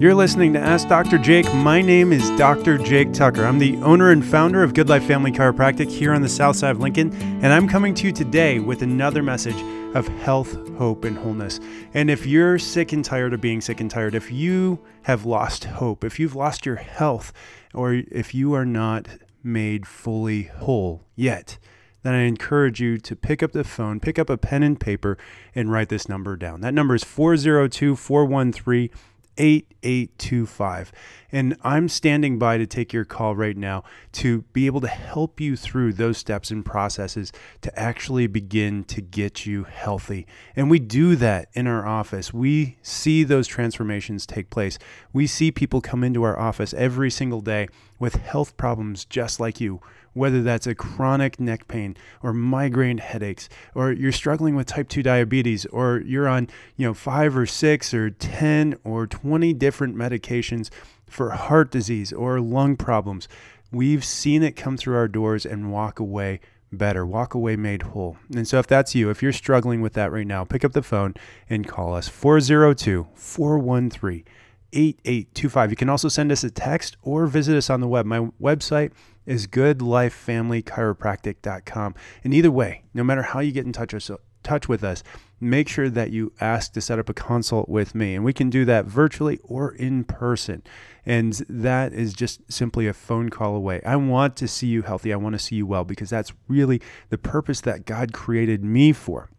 You're listening to Ask Dr. Jake. My name is Dr. Jake Tucker. I'm the owner and founder of Good Life Family Chiropractic here on the south side of Lincoln, and I'm coming to you today with another message of health, hope, and wholeness. And if you're sick and tired of being sick and tired, if you have lost hope, if you've lost your health, or if you are not made fully whole yet, then I encourage you to pick up the phone, pick up a pen and paper, and write this number down. That number is 402 413 8825. And I'm standing by to take your call right now to be able to help you through those steps and processes to actually begin to get you healthy. And we do that in our office. We see those transformations take place. We see people come into our office every single day with health problems just like you whether that's a chronic neck pain or migraine headaches, or you're struggling with type 2 diabetes, or you're on, you know, five or six or 10 or 20 different medications for heart disease or lung problems. We've seen it come through our doors and walk away better, walk away made whole. And so, if that's you, if you're struggling with that right now, pick up the phone and call us 402 413 8825. You can also send us a text or visit us on the web. My website is goodlifefamilychiropractic.com. And either way, no matter how you get in touch, touch with us, make sure that you ask to set up a consult with me. And we can do that virtually or in person. And that is just simply a phone call away. I want to see you healthy. I want to see you well because that's really the purpose that God created me for.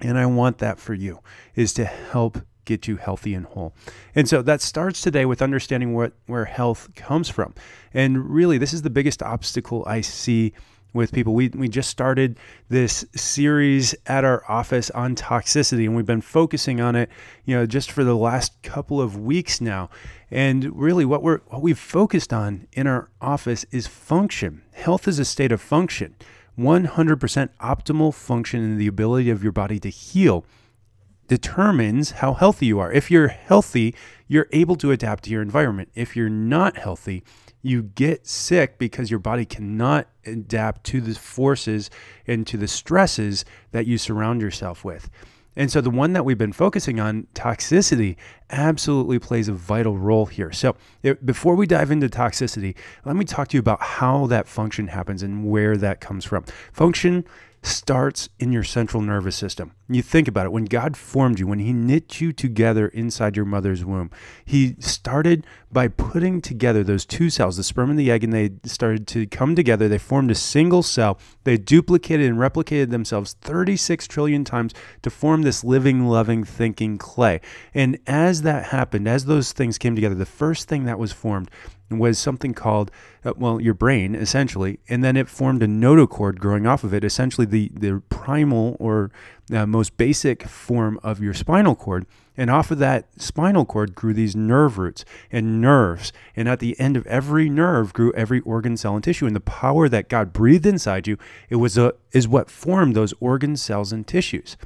And I want that for you is to help get you healthy and whole. And so that starts today with understanding what where health comes from. And really this is the biggest obstacle I see with people. We, we just started this series at our office on toxicity, and we've been focusing on it, you know, just for the last couple of weeks now. And really, what we're what we've focused on in our office is function. Health is a state of function, 100% optimal function and the ability of your body to heal determines how healthy you are. If you're healthy, you're able to adapt to your environment. If you're not healthy, you get sick because your body cannot adapt to the forces and to the stresses that you surround yourself with. And so the one that we've been focusing on, toxicity, absolutely plays a vital role here. So it, before we dive into toxicity, let me talk to you about how that function happens and where that comes from. Function starts in your central nervous system. You think about it when God formed you, when He knit you together inside your mother's womb, He started by putting together those two cells, the sperm and the egg, and they started to come together. They formed a single cell. They duplicated and replicated themselves 36 trillion times to form this living, loving, thinking clay. And as that happened, as those things came together, the first thing that was formed was something called, uh, well, your brain essentially, and then it formed a notochord growing off of it, essentially the, the primal or uh, most basic form of your spinal cord. And off of that spinal cord grew these nerve roots and nerves. And at the end of every nerve grew every organ, cell, and tissue. And the power that God breathed inside you, it was a, is what formed those organ cells, and tissues.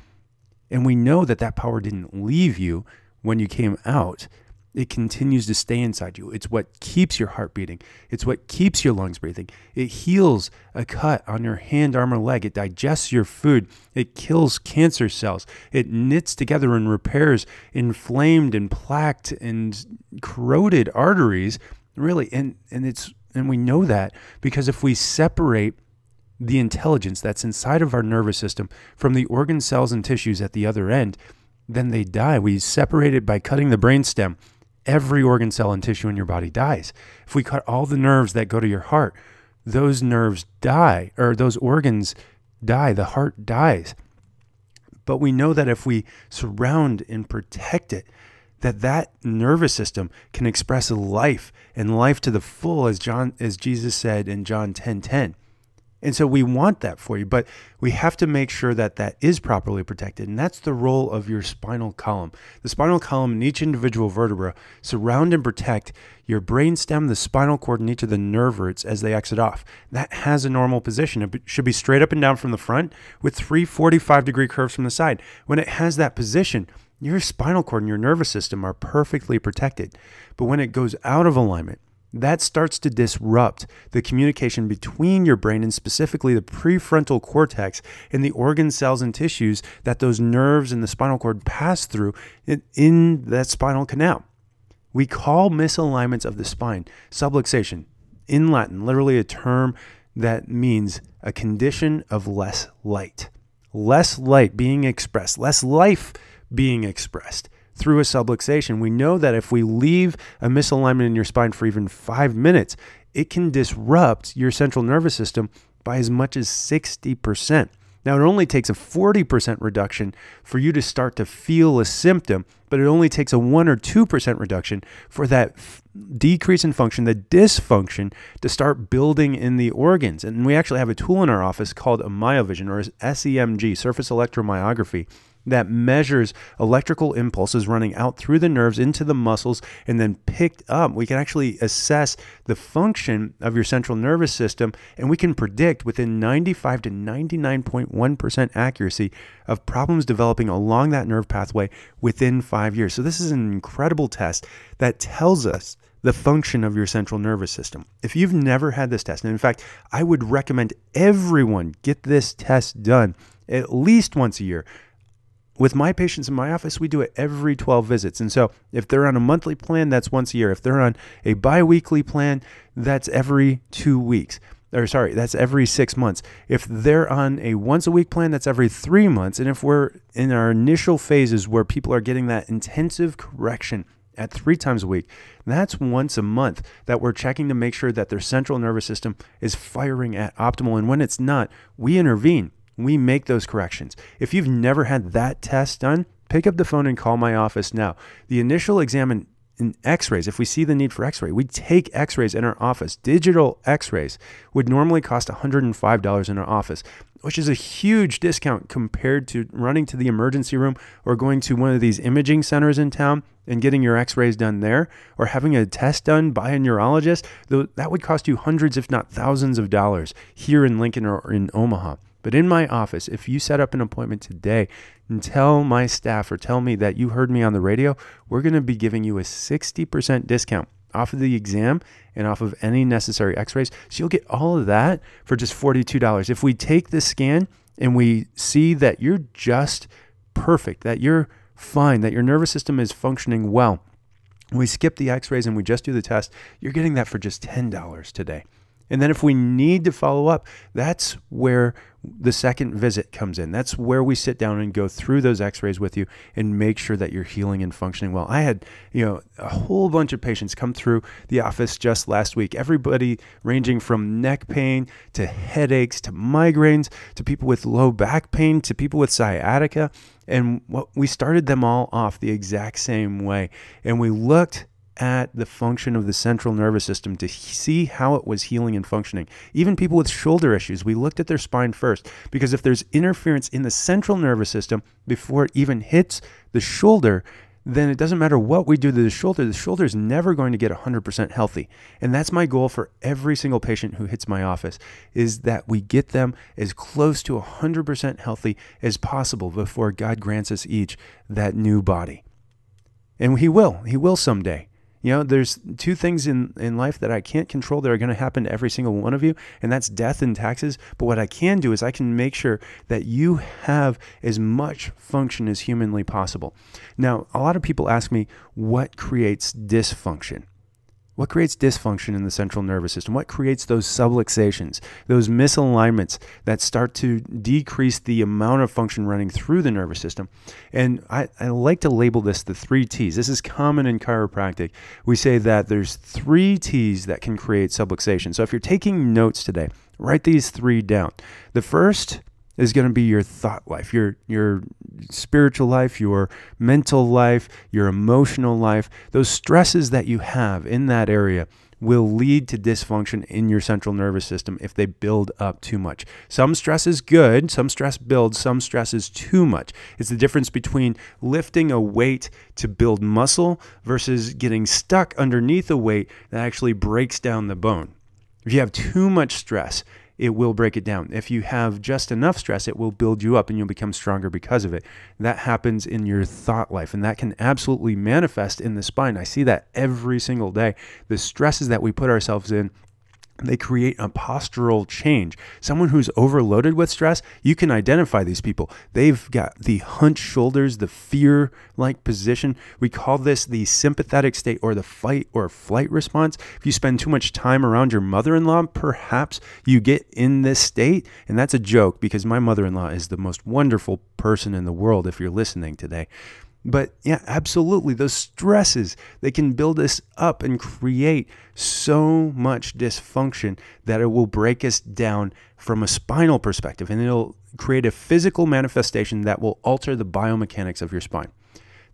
And we know that that power didn't leave you when you came out it continues to stay inside you. It's what keeps your heart beating. It's what keeps your lungs breathing. It heals a cut on your hand, arm, or leg. It digests your food. It kills cancer cells. It knits together and repairs inflamed and plaqued and corroded arteries. Really, and and it's and we know that because if we separate the intelligence that's inside of our nervous system from the organ cells and tissues at the other end, then they die. We separate it by cutting the brainstem every organ cell and tissue in your body dies. If we cut all the nerves that go to your heart, those nerves die, or those organs die, the heart dies. But we know that if we surround and protect it, that that nervous system can express life and life to the full, as John, as Jesus said in John 10 10. And so we want that for you, but we have to make sure that that is properly protected. And that's the role of your spinal column. The spinal column and each individual vertebra surround and protect your brainstem, the spinal cord, and each of the nerve roots as they exit off. That has a normal position. It should be straight up and down from the front with three 45 degree curves from the side. When it has that position, your spinal cord and your nervous system are perfectly protected. But when it goes out of alignment, that starts to disrupt the communication between your brain and specifically the prefrontal cortex and the organ cells and tissues that those nerves and the spinal cord pass through in, that spinal canal. We call misalignments of the spine subluxation in Latin, literally a term that means a condition of less light, less light being expressed, less life being expressed through a subluxation. We know that if we leave a misalignment in your spine for even five minutes, it can disrupt your central nervous system by as much as 60%. Now, it only takes a 40% reduction for you to start to feel a symptom, but it only takes a 1 or 2% reduction for that f- decrease in function, the dysfunction, to start building in the organs. And we actually have a tool in our office called a myovision or SEMG, surface electromyography that measures electrical impulses running out through the nerves into the muscles and then picked up. We can actually assess the function of your central nervous system and we can predict within 95 to 99.1% accuracy of problems developing along that nerve pathway within five years. So, this is an incredible test that tells us the function of your central nervous system. If you've never had this test, and in fact, I would recommend everyone get this test done at least once a year with my patients in my office, we do it every 12 visits. And so if they're on a monthly plan, that's once a year. If they're on a biweekly plan, that's every two weeks. Or sorry, that's every six months. If they're on a once a week plan, that's every three months. And if we're in our initial phases where people are getting that intensive correction at three times a week, that's once a month that we're checking to make sure that their central nervous system is firing at optimal. And when it's not, we intervene we make those corrections. If you've never had that test done, pick up the phone and call my office now. The initial exam in, in x rays, if we see the need for x ray, we take x rays in our office. Digital x rays would normally cost $105 in our office, which is a huge discount compared to running to the emergency room or going to one of these imaging centers in town and getting your x rays done there or having a test done by a neurologist. That would cost you hundreds, if not thousands, of dollars here in Lincoln or in Omaha. But in my office, if you set up an appointment today and tell my staff or tell me that you heard me on the radio, we're going to be giving you a 60% discount off of the exam and off of any necessary x rays. So you'll get all of that for just $42. If we take the scan and we see that you're just perfect, that you're fine, that your nervous system is functioning well, we skip the x rays and we just do the test, you're getting that for just $10 today. And then if we need to follow up, that's where the second visit comes in. That's where we sit down and go through those x-rays with you and make sure that you're healing and functioning well. I had, you know, a whole bunch of patients come through the office just last week. Everybody ranging from neck pain to headaches to migraines to people with low back pain to people with sciatica. And what we started them all off the exact same way. And we looked at the function of the central nervous system to see how it was healing and functioning. Even people with shoulder issues, we looked at their spine first because if there's interference in the central nervous system before it even hits the shoulder, then it doesn't matter what we do to the shoulder, the shoulder is never going to get 100% healthy. And that's my goal for every single patient who hits my office is that we get them as close to 100% healthy as possible before God grants us each that new body. And he will. He will someday. You know, there's two things in, in life that I can't control that are going to happen to every single one of you, and that's death and taxes. But what I can do is I can make sure that you have as much function as humanly possible. Now, a lot of people ask me what creates dysfunction. What creates dysfunction in the central nervous system? What creates those subluxations, those misalignments that start to decrease the amount of function running through the nervous system? And I, I like to label this the three T's. This is common in chiropractic. We say that there's three T's that can create subluxation. So if you're taking notes today, write these three down. The first is going to be your thought life, your your spiritual life, your mental life, your emotional life. Those stresses that you have in that area will lead to dysfunction in your central nervous system if they build up too much. Some stress is good, some stress builds, some stress is too much. It's the difference between lifting a weight to build muscle versus getting stuck underneath a weight that actually breaks down the bone. If you have too much stress, it will break it down. If you have just enough stress, it will build you up and you'll become stronger because of it. That happens in your thought life, and that can absolutely manifest in the spine. I see that every single day. The stresses that we put ourselves in they create a postural change. Someone who's overloaded with stress, you can identify these people. They've got the hunched shoulders, the fear like position. We call this the sympathetic state or the fight or flight response. If you spend too much time around your mother in law, perhaps you get in this state. And that's a joke because my mother in law is the most wonderful person in the world if you're listening today. But yeah, absolutely. Those stresses, they can build us up and create so much dysfunction that it will break us down from a spinal perspective and it'll create a physical manifestation that will alter the biomechanics of your spine.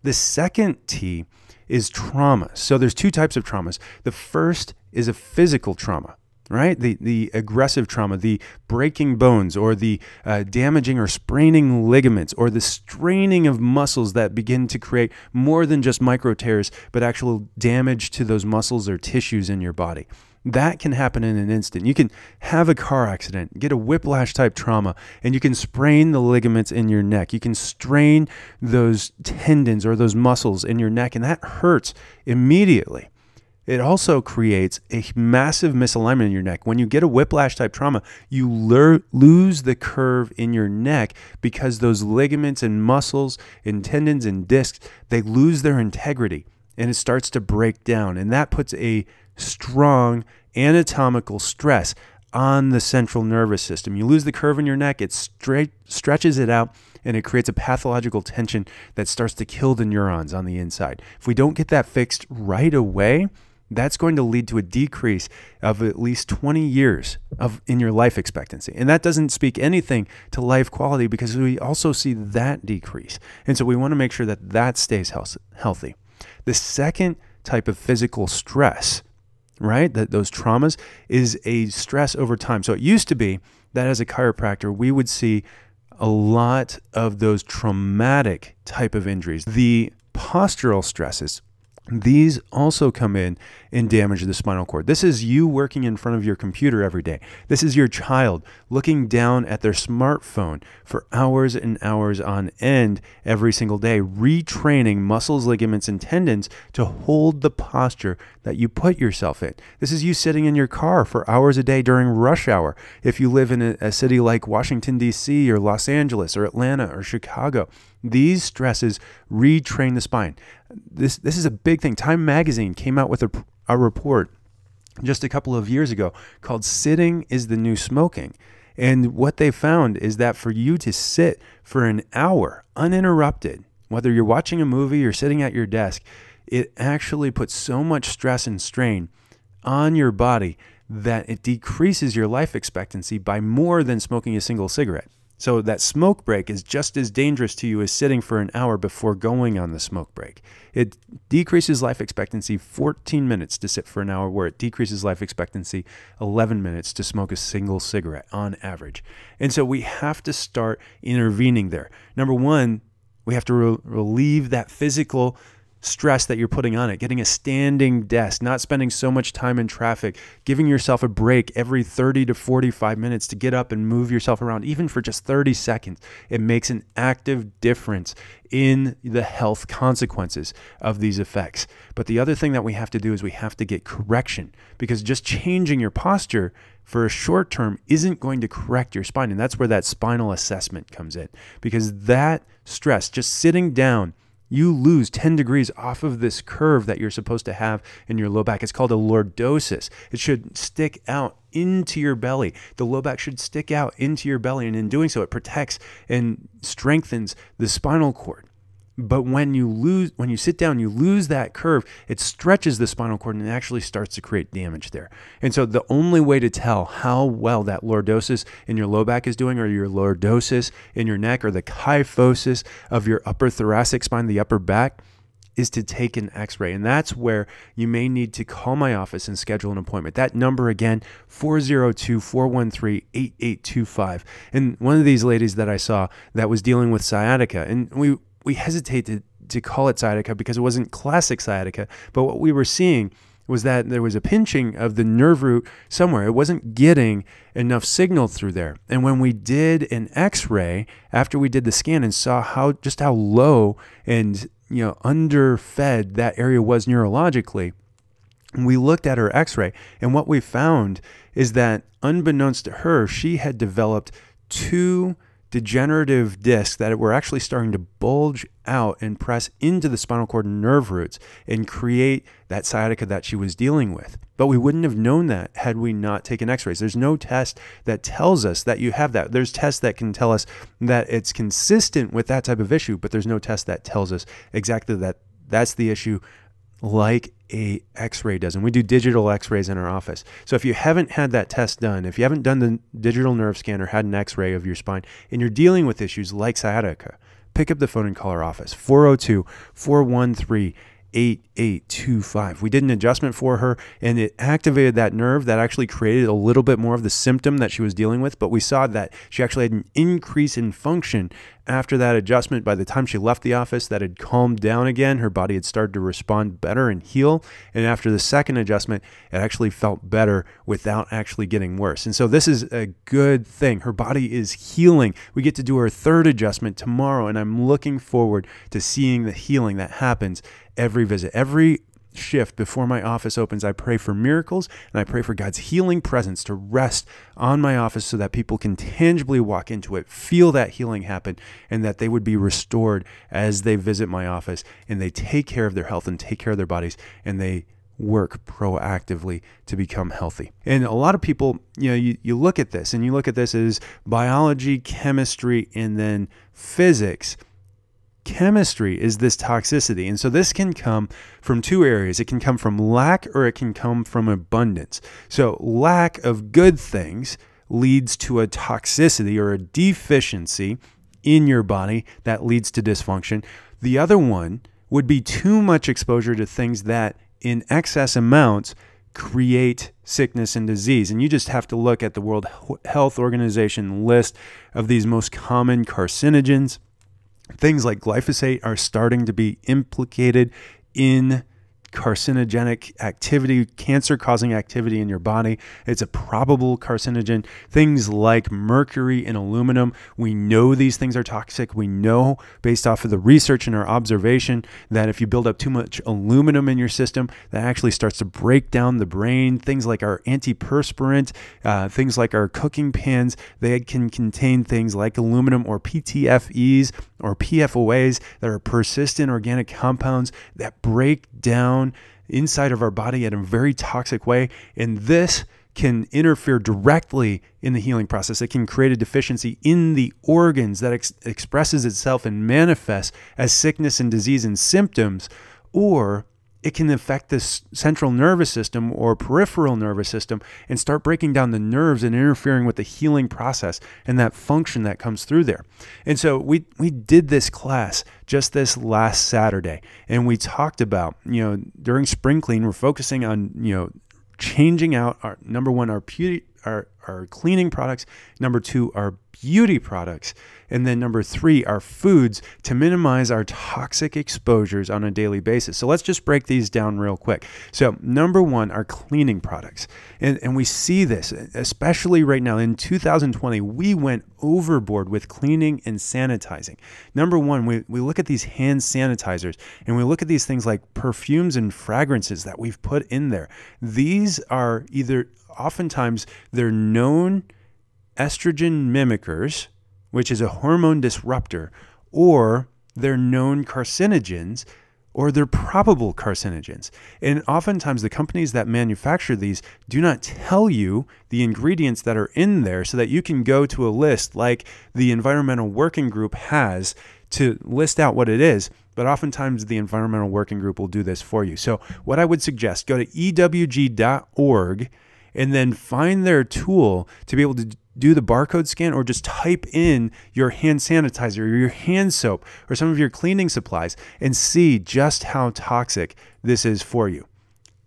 The second T is trauma. So there's two types of traumas. The first is a physical trauma right? The, the aggressive trauma, the breaking bones, or the uh, damaging or spraining ligaments, or the straining of muscles that begin to create more than just micro tears, but actual damage to those muscles or tissues in your body. That can happen in an instant. You can have a car accident, get a whiplash type trauma, and you can sprain the ligaments in your neck. You can strain those tendons or those muscles in your neck, and that hurts immediately. It also creates a massive misalignment in your neck. When you get a whiplash type trauma, you lose the curve in your neck because those ligaments and muscles and tendons and discs, they lose their integrity and it starts to break down. And that puts a strong anatomical stress on the central nervous system. You lose the curve in your neck, it straight, stretches it out and it creates a pathological tension that starts to kill the neurons on the inside. If we don't get that fixed right away, that's going to lead to a decrease of at least 20 years of in your life expectancy. And that doesn't speak anything to life quality because we also see that decrease. And so we want to make sure that that stays healthy. The second type of physical stress, right? That those traumas is a stress over time. So it used to be that as a chiropractor, we would see a lot of those traumatic type of injuries. The postural stresses these also come in and damage the spinal cord. This is you working in front of your computer every day. This is your child looking down at their smartphone for hours and hours on end every single day, retraining muscles, ligaments, and tendons to hold the posture that you put yourself in. This is you sitting in your car for hours a day during rush hour. If you live in a, city like Washington, D.C., or Los Angeles, or Atlanta, or Chicago, these stresses retrain the spine. This, this is a big thing. Time magazine came out with a, a report just a couple of years ago called Sitting is the New Smoking. And what they found is that for you to sit for an hour uninterrupted, whether you're watching a movie or sitting at your desk, it actually puts so much stress and strain on your body that it decreases your life expectancy by more than smoking a single cigarette. So that smoke break is just as dangerous to you as sitting for an hour before going on the smoke break. It decreases life expectancy 14 minutes to sit for an hour, where it decreases life expectancy 11 minutes to smoke a single cigarette on average. And so we have to start intervening there. Number one, we have to re- relieve that physical stress that you're putting on it, getting a standing desk, not spending so much time in traffic, giving yourself a break every 30 to 45 minutes to get up and move yourself around, even for just 30 seconds. It makes an active difference in the health consequences of these effects. But the other thing that we have to do is we have to get correction because just changing your posture for a short term isn't going to correct your spine. And that's where that spinal assessment comes in because that stress, just sitting down, you lose 10 degrees off of this curve that you're supposed to have in your low back. It's called a lordosis. It should stick out into your belly. The low back should stick out into your belly, and in doing so, it protects and strengthens the spinal cord. But when you lose, when you sit down, you lose that curve. It stretches the spinal cord and it actually starts to create damage there. And so the only way to tell how well that lordosis in your low back is doing, or your lordosis in your neck, or the kyphosis of your upper thoracic spine, the upper back, is to take an x-ray and that's where you may need to call my office and schedule an appointment that number again 402-413-8825 and one of these ladies that i saw that was dealing with sciatica and we we hesitated to call it sciatica because it wasn't classic sciatica. But what we were seeing was that there was a pinching of the nerve root somewhere. It wasn't getting enough signal through there. And when we did an X-ray after we did the scan and saw how just how low and you know underfed that area was neurologically, we looked at her x ray, and what we found is that, unbeknownst to her, she had developed two degenerative discs that were actually starting to bulge out and press into the spinal cord nerve roots and create that sciatica that she was dealing with. But we wouldn't have known that had we not taken x rays. There's no test that tells us that you have that. There's tests that can tell us that it's consistent with that type of issue, but there's no test that tells us exactly that that's the issue like a x-ray does and we do digital x-rays in our office. So if you haven't had that test done if you haven't done the digital nerve scan or had an x-ray of your spine and you're dealing with issues like sciatica pick up the phone and call our office 402 413 8825. We did an adjustment for her and it activated that nerve that actually created a little bit more of the symptom that she was dealing with. But we saw that she actually had an increase in function after that adjustment. By the time she left the office, that had calmed down again. Her body had started to respond better and heal. And after the second adjustment, it actually felt better without actually getting worse. And so this is a good thing. Her body is healing. We get to do our third adjustment tomorrow, and I'm looking forward to seeing the healing that happens every visit. Every shift before my office opens, I pray for miracles and I pray for God's healing presence to rest on my office so that people can tangibly walk into it, feel that healing happen, and that they would be restored as they visit my office and they take care of their health and take care of their bodies and they work proactively to become healthy. And a lot of people, you know, you, you look at this and you look at this as biology, chemistry, and then physics chemistry is this toxicity. And so this can come from two areas. It can come from lack or it can come from abundance. So lack of good things leads to a toxicity or a deficiency in your body that leads to dysfunction. The other one would be too much exposure to things that in excess amounts create sickness and disease. And you just have to look at the World Health Organization list of these most common carcinogens Things like glyphosate are starting to be implicated in carcinogenic activity, cancer causing activity in your body. It's a probable carcinogen. Things like mercury and aluminum, we know these things are toxic. We know based off of the research and our observation that if you build up too much aluminum in your system, that actually starts to break down the brain. Things like our antiperspirant, uh, things like our cooking pans, they can contain things like aluminum or PTFEs or PFOAs that are persistent organic compounds that break down inside of our body in a very toxic way. And this can interfere directly in the healing process. It can create a deficiency in the organs that ex- expresses itself and manifests as sickness and disease and symptoms, or it can affect the central nervous system or peripheral nervous system and start breaking down the nerves and interfering with the healing process and that function that comes through there. And so we we did this class just this last Saturday and we talked about, you know, during spring clean we're focusing on, you know, changing out our number 1 our beauty our our cleaning products, number 2 our beauty products and then number three are foods to minimize our toxic exposures on a daily basis. So let's just break these down real quick. So, number one are cleaning products. And, and we see this, especially right now in 2020, we went overboard with cleaning and sanitizing. Number one, we, we look at these hand sanitizers and we look at these things like perfumes and fragrances that we've put in there. These are either oftentimes they're known estrogen mimickers which is a hormone disruptor, or they're known carcinogens or they're probable carcinogens. And oftentimes, the companies that manufacture these do not tell you the ingredients that are in there so that you can go to a list like the Environmental Working Group has to list out what it is. But oftentimes, the Environmental Working Group will do this for you. So, what I would suggest go to ewg.org and then find their tool to be able to do the barcode scan or just type in your hand sanitizer or your hand soap or some of your cleaning supplies and see just how toxic this is for you.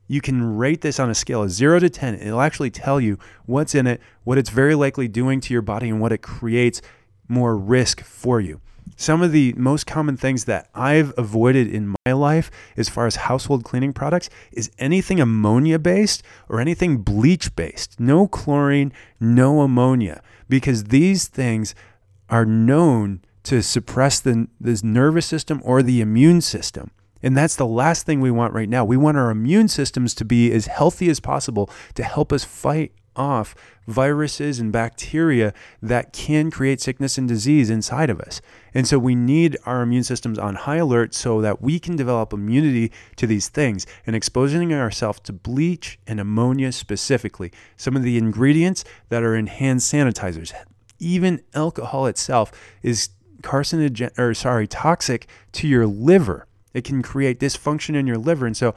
You can rate this on a scale of 0 to 10. It'll actually tell you what's in it, what it's very likely doing to your body, and what it creates more risk for you. Some of the most common things that I've avoided in my life as far as household cleaning products is anything ammonia based or anything bleach based. No chlorine, no ammonia, because these things are known to suppress the, the nervous system or the immune system. And that's the last thing we want right now. We want our immune systems to be as healthy as possible to help us fight off viruses and bacteria that can create sickness and disease inside of us. And so we need our immune systems on high alert so that we can develop immunity to these things. And exposing ourselves to bleach and ammonia specifically, some of the ingredients that are in hand sanitizers, even alcohol itself is carcinogen or sorry, toxic to your liver. It can create dysfunction in your liver. And so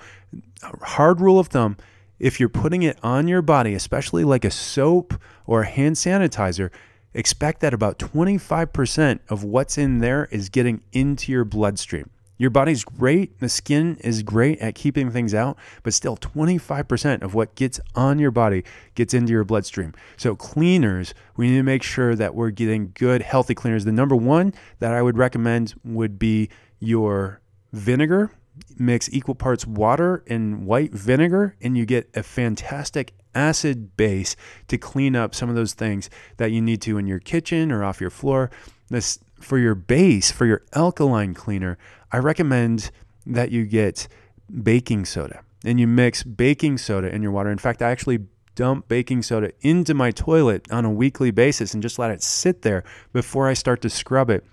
hard rule of thumb, if you're putting it on your body, especially like a soap or a hand sanitizer, expect that about 25% of what's in there is getting into your bloodstream. Your body's great, the skin is great at keeping things out, but still 25% of what gets on your body gets into your bloodstream. So, cleaners, we need to make sure that we're getting good, healthy cleaners. The number one that I would recommend would be your vinegar mix equal parts water and white vinegar, and you get a fantastic acid base to clean up some of those things that you need to in your kitchen or off your floor. This for your base, for your alkaline cleaner, I recommend that you get baking soda and you mix baking soda in your water. In fact, I actually dump baking soda into my toilet on a weekly basis and just let it sit there before I start to scrub it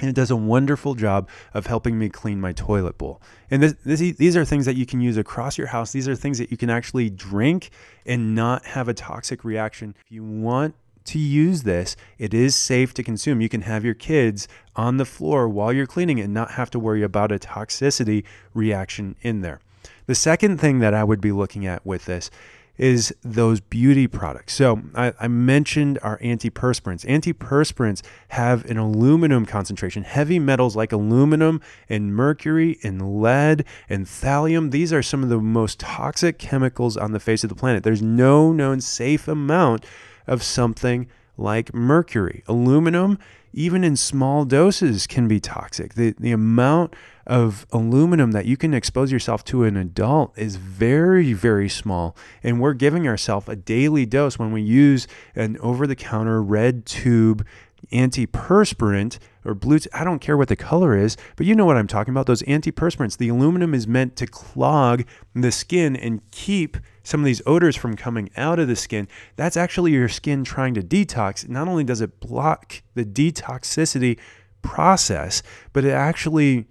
and it does a wonderful job of helping me clean my toilet bowl. And this, this, these are things that you can use across your house. These are things that you can actually drink and not have a toxic reaction. If you want to use this, it is safe to consume. You can have your kids on the floor while you're cleaning and not have to worry about a toxicity reaction in there. The second thing that I would be looking at with this is those beauty products. So I, I, mentioned our antiperspirants. Antiperspirants have an aluminum concentration. Heavy metals like aluminum and mercury and lead and thallium, these are some of the most toxic chemicals on the face of the planet. There's no known safe amount of something like mercury. Aluminum, even in small doses, can be toxic. The, the amount of aluminum that you can expose yourself to an adult is very, very small. And we're giving ourselves a daily dose when we use an over the counter red tube antiperspirant or blue. I don't care what the color is, but you know what I'm talking about. Those antiperspirants. The aluminum is meant to clog the skin and keep some of these odors from coming out of the skin. That's actually your skin trying to detox. Not only does it block the detoxicity process, but it actually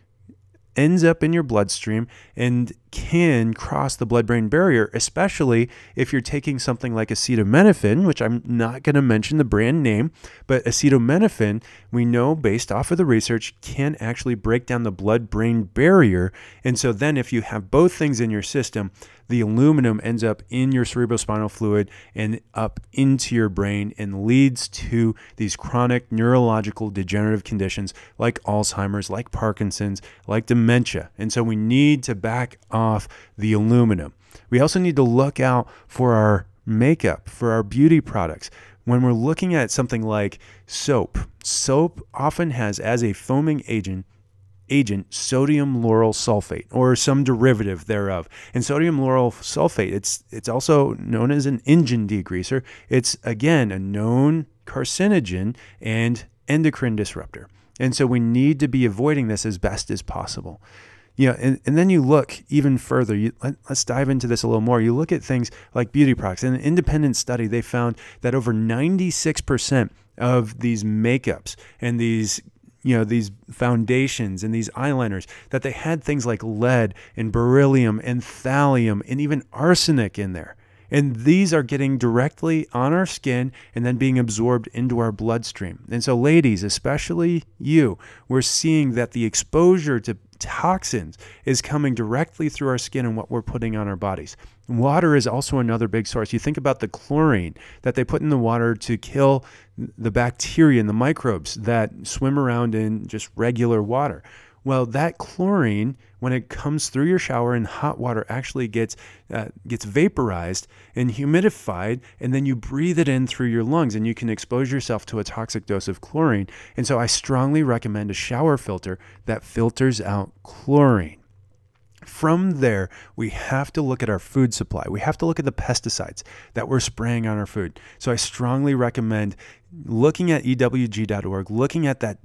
ends up in your bloodstream and can cross the blood brain barrier, especially if you're taking something like acetaminophen, which I'm not going to mention the brand name, but acetaminophen, we know based off of the research, can actually break down the blood brain barrier. And so then, if you have both things in your system, the aluminum ends up in your cerebrospinal fluid and up into your brain and leads to these chronic neurological degenerative conditions like Alzheimer's, like Parkinson's, like dementia. And so we need to back off the aluminum. We also need to look out for our makeup, for our beauty products. When we're looking at something like soap, soap often has as a foaming agent agent sodium lauryl sulfate or some derivative thereof. And sodium lauryl sulfate, it's it's also known as an engine degreaser. It's again a known carcinogen and endocrine disruptor. And so we need to be avoiding this as best as possible. You know, and, and then you look even further. You, let, us dive into this a little more. You look at things like beauty products. In an independent study, they found that over 96% of these makeups and these you know these foundations and these eyeliners that they had things like lead and beryllium and thallium and even arsenic in there. And these are getting directly on our skin and then being absorbed into our bloodstream. And so ladies especially you we're seeing that the exposure to toxins is coming directly through our skin and what we're putting on our bodies Water is also another big source. You think about the chlorine that they put in the water to kill the bacteria and the microbes that swim around in just regular water. Well, that chlorine, when it comes through your shower in hot water, actually gets uh, gets vaporized and humidified, and then you breathe it in through your lungs, and you can expose yourself to a toxic dose of chlorine. And so, I strongly recommend a shower filter that filters out chlorine. From there, we have to look at our food supply. We have to look at the pesticides that we're spraying on our food. So I strongly recommend looking at ewg.org, looking at that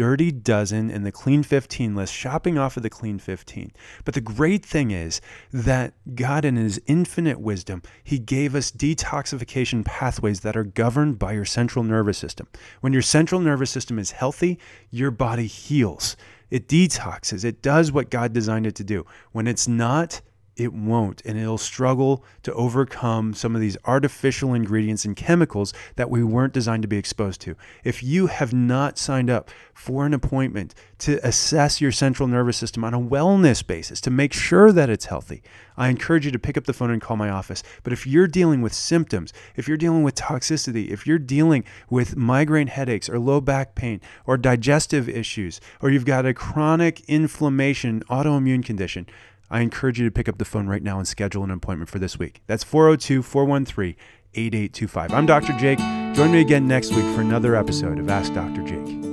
dirty dozen and the clean 15 list, shopping off of the clean 15. But the great thing is that God, in His infinite wisdom, He gave us detoxification pathways that are governed by your central nervous system. When your central nervous system is healthy, your body heals. It detoxes. It does what God designed it to do. When it's not, it won't. And it'll struggle to overcome some of these artificial ingredients and chemicals that we weren't designed to be exposed to. If you have not signed up for an appointment to assess your central nervous system on a wellness basis to make sure that it's healthy, I encourage you to pick up the phone and call my office. But if you're dealing with symptoms, if you're dealing with toxicity, if you're dealing with migraine headaches or low back pain or digestive issues, or you've got a chronic inflammation, autoimmune condition, I encourage you to pick up the phone right now and schedule an appointment for this week. That's 402 413 8825. I'm Dr. Jake. Join me again next week for another episode of Ask Dr. Jake.